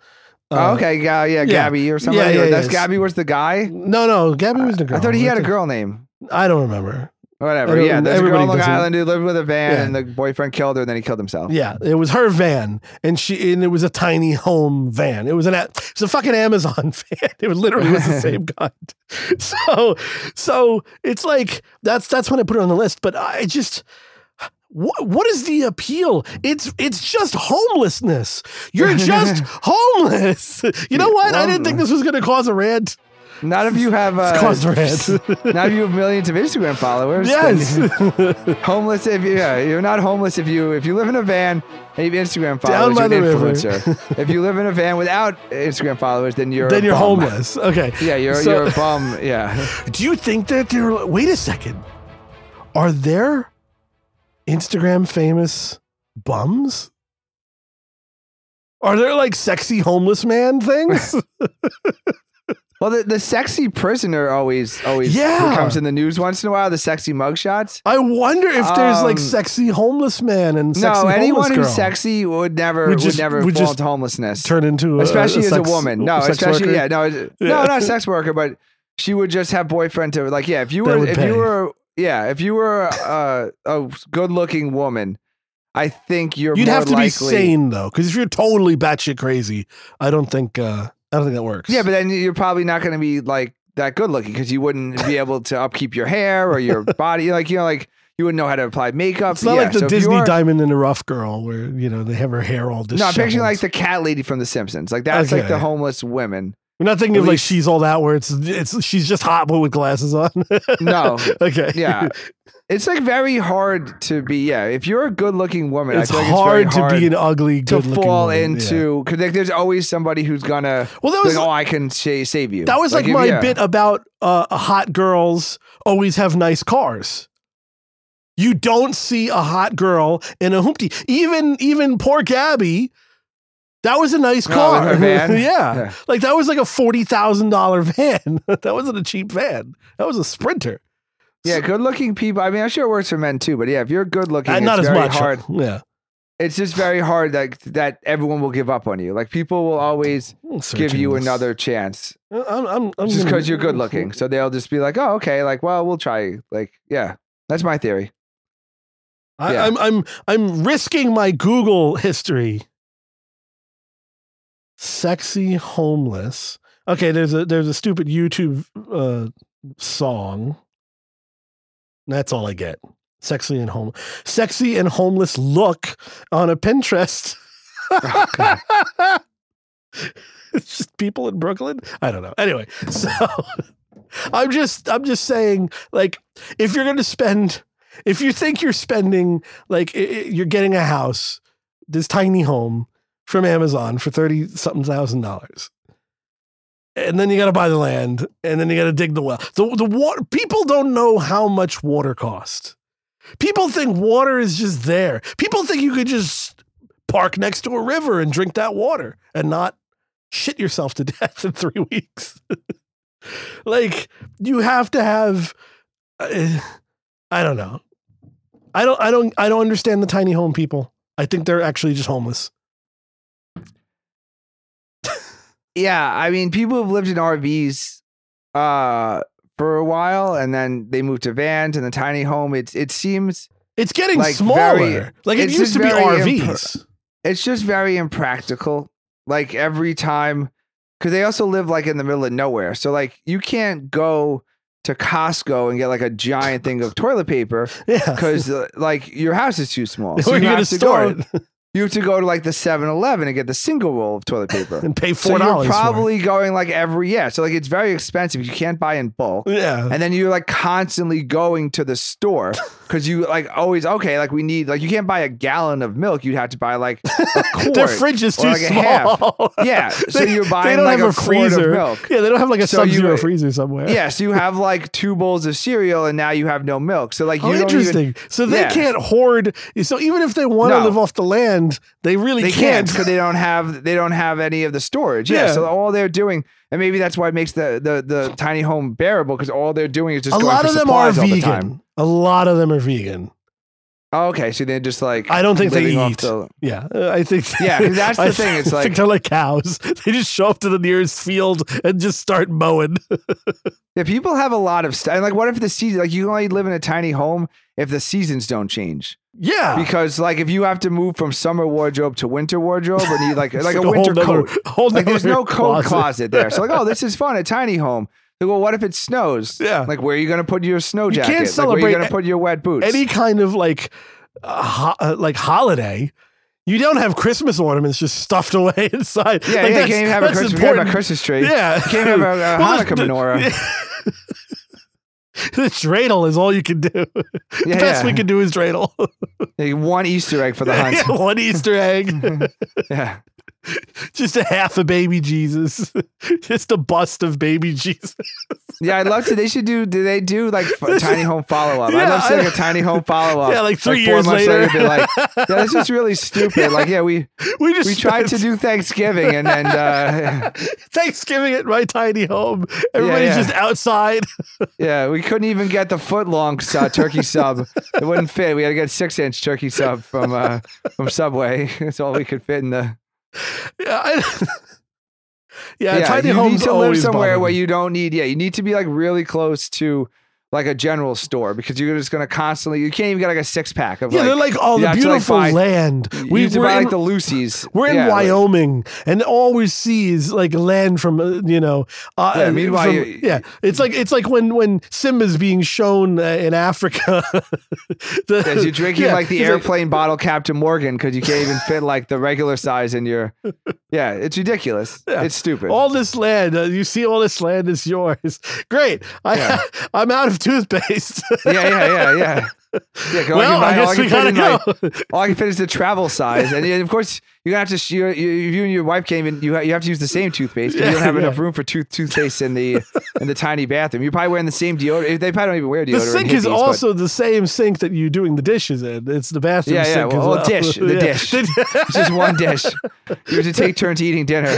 oh, uh, okay, yeah, yeah, Gabby or something. Yeah, yeah, That's yeah. Gabby was the guy. No, no, Gabby was the girl. I thought he had a girl name. I don't remember. Whatever. Yeah, there's a girl on Long Island who lived with a van, Yeah. and the boyfriend killed her, and then he killed himself. Yeah, it was her van, and she and it was a tiny home van. It was an a- it was a fucking Amazon [laughs] van. It was literally was the [laughs] same kind. So so it's like that's that's when I put it on the list. But I just what what is the appeal? It's it's just homelessness. You're just [laughs] homeless. You know what? I didn't think this was going to cause a rant. Not if you have uh, caused a rant. [laughs] not if you have millions of Instagram followers. yes. [laughs] homeless if you, yeah, you're not homeless if you if you live in a van and you have Instagram Down followers, by you're an influencer. if you live in a van without Instagram followers, then you're then you're bum. homeless. Okay. Yeah, you're So- you're a bum. Yeah. Do you think that they're? Wait a second. Are there Instagram famous bums? Are there like sexy homeless man things? [laughs] [laughs] Well, the, the sexy prisoner always always Yeah. comes in the news once in a while. The sexy mugshots. I wonder if there's like Um, sexy homeless man and sexy No, anyone who's sexy would never Would would, never would fall just into homelessness. turn into a, especially a as a woman. No, especially worker? yeah, no, Yeah. [laughs] no, not a sex worker, but she would just have boyfriend to like yeah. If you were if pay. you were yeah, if you were uh, a good looking woman, I think you're You'd have to likely, be sane though, because if you're totally batshit crazy, I don't think uh, I don't think that works. Yeah, but then you're probably not going to be like that good looking because you wouldn't be able to upkeep your hair or your body. Like you know, like you wouldn't know how to apply makeup. it's not Yeah, like the so Disney are- Diamond in the Rough girl where you know they have her hair all No, disheveled. I'm picturing like the cat lady from The Simpsons. Like that's like the homeless women. We're not thinking At of like she's all that where it's it's she's just hot but with glasses on. [laughs] No. okay. Yeah. It's like very hard to be. Yeah, if you're a good-looking woman, It's like hard it's to hard be an ugly, to good looking fall woman. Into because like, there's always somebody who's gonna. Well, that was like, oh, I can sa- save you. that was like, if- my yeah. bit about uh, hot girls always have nice cars. You don't see a hot girl in a hoopty. Even even poor Gabby, that was a nice Oh, car. [laughs] van? yeah. Yeah. like that was like a forty thousand dollar van. [laughs] that wasn't a cheap van. That was a Sprinter. Yeah, good-looking people. I mean, I'm sure it works for men too, but yeah, if you're good-looking, Uh, it's not as very much. hard. Yeah. It's just very hard that that everyone will give up on you. Like people will always give you this. another chance I'm, I'm, I'm just because you're good looking. So they'll just be like, oh, okay, like, well, we'll try. Like, yeah, that's my theory. I, Yeah. I'm I'm I'm risking my Google history. Sexy homeless. Okay, there's a there's a stupid YouTube uh, song. That's all I get. Sexy and home, sexy and homeless look on a Pinterest. [laughs] it's just people in Brooklyn. I don't know. Anyway, [laughs] so I'm just I'm just saying, like, if you're gonna spend if you think you're spending like i- i- you're getting a house, this tiny home from Amazon for thirty something thousand dollars, and then you got to buy the land, and then you got to dig the well. The the water people don't know how much water costs. People think water is just there. People think you could just park next to a river and drink that water and not shit yourself to [laughs] death in three weeks. [laughs] like you have to have. Uh, I don't know. I don't. I don't. I don't understand the tiny home people. I think they're actually just homeless. Yeah, I mean, people have lived in RVs uh, for a while, and then they moved to vans and the tiny home. It's it seems It's getting Like, smaller. very- like it used to be RVs. it's just very impractical. Like every time, because they also live like in the middle of nowhere, so like you can't go to Costco and get like a giant thing of [laughs] toilet paper yeah. because like your house is too small. [laughs] So Where you you have to store go. it You have to go to like the 7-Eleven and get the single roll of toilet paper. [laughs] and pay four dollars. so you're probably going like every yeah. So like it's very expensive. You can't buy in bulk. yeah. And then you're like constantly going to the store [laughs] because you like always okay. Like we need like you can't buy a gallon of milk. You'd have to buy like a [laughs] quart. Their fridge is too like half. small. Yeah, [laughs] so They- you're they buying don't like have a, quart of milk. Yeah, they don't have like a So sub-zero freezer somewhere. Yeah, so you have like two bowls of cereal and now you have no milk. So like you Oh, don't interesting. even so they Yeah. can't hoard. So even if they want to No. live off the land, they really they can't because they don't have they don't have any of the storage. Yeah, Yeah. so all they're doing, and maybe that's why it makes the the, the tiny home bearable because all they're doing is just a going lot of them are all the vegan. A lot of them are vegan. Oh, okay. So they're just like I don't think they eat. the- Yeah, I think. Yeah, that's [laughs] the I thing, it's think like- they're like cows. [laughs] They just show up to the nearest field and just start mowing. [laughs] Yeah, people have a lot of stuff. And like, what if the season? Like, you can only live in a tiny home if the seasons don't change. Yeah, Because, like, if you have to move from summer wardrobe to winter wardrobe, and you like It's like a whole winter nother- coat, whole like there's no coat closet. there. So, like, oh, this is fun, a tiny home. Well, what if it snows? Yeah. Like, where are you going to put your snow jacket? You can't like, where are celebrate you going to put your wet boots? any kind of like uh, ho- uh, like holiday. You don't have Christmas ornaments just stuffed [laughs] away inside. yeah, like, yeah, you can't even have a Christmas, have a. Christmas tree. Yeah, You can't have a, a [laughs] Well, Hanukkah menorah. [laughs] the dreidel is all you can do. the best yeah. we can do is dreidel. One Easter egg for the hunt. Yeah, one Easter egg, yeah. [laughs] just a half a baby Jesus, [laughs] just a bust of baby Jesus. Yeah, I'd love to. They should do. Do they do like f- tiny home follow up? I'd love to see like I- a tiny home follow up. Yeah, like three four years months later. be like, [laughs] yeah, this is really stupid. Like, yeah, we We just we tried to do Thanksgiving and then uh, Thanksgiving at my tiny home. Everybody's yeah. just outside. yeah, we couldn't even get the foot long uh, turkey sub. It wouldn't fit. We had to get six inch turkey sub from uh, from Subway. That's all we could fit in the. Yeah, I, [laughs] yeah, yeah, tiny you homes need to live somewhere where you don't need. Yeah, you need to be like really close to like a general store because you're just gonna constantly. You can't even get like a six pack of Yeah, like. they're like all you the like, beautiful buy- land. We, need to we're in, like the Lucy's. we're in Yeah, like- Wyoming, and all we see is like land from uh, you know. Uh, Yeah, meanwhile, from- you- yeah, it's like it's like when when Simba's being shown uh, in Africa. [laughs] The- As you're drinking yeah, like the airplane bottle Captain Morgan because you can't even fit like the regular size in your. [laughs] Yeah, it's ridiculous. It's stupid. all this land, uh, you see, all this land is yours. [laughs] Great, I. I'm out of toothpaste. [laughs] yeah, yeah, yeah, yeah. [laughs] Yeah, well, I I can, buy- all guess we fit gotta in my- go. all I can fit is the travel size, and, and of course you're gonna have to. You, you, you and your wife came in. You ha- you have to use the same toothpaste. 'cause you don't have Yeah, enough room for tooth toothpaste in the in the tiny bathroom. You're probably wearing the same deodorant. They probably don't even wear deodorant. The sink in is hippies, but- also the same sink that you're doing the dishes in. It's the bathroom Yeah, yeah. sink Well, as well, well. dish, the Yeah. dish. [laughs] It's just one dish. You have to take turns eating dinner.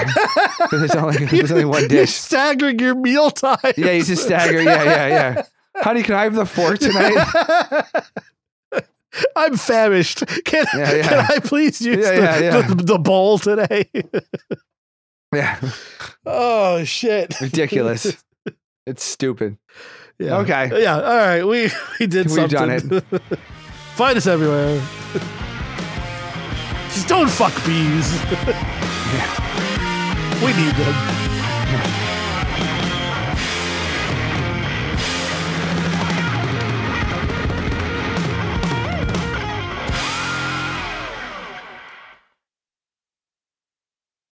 There's only there's only one You're dish. staggering your meal time. Yeah, you just stagger. Yeah, yeah, yeah. Honey, can I have the fork tonight? [laughs] I'm famished. Can, Yeah, yeah. can I please use Yeah, the. The, the bowl today? Yeah, [laughs] oh shit! ridiculous. [laughs] It's stupid. Yeah. Okay. Yeah. All right. We we did We've something. done it. Find us everywhere. Just don't fuck bees. we need them.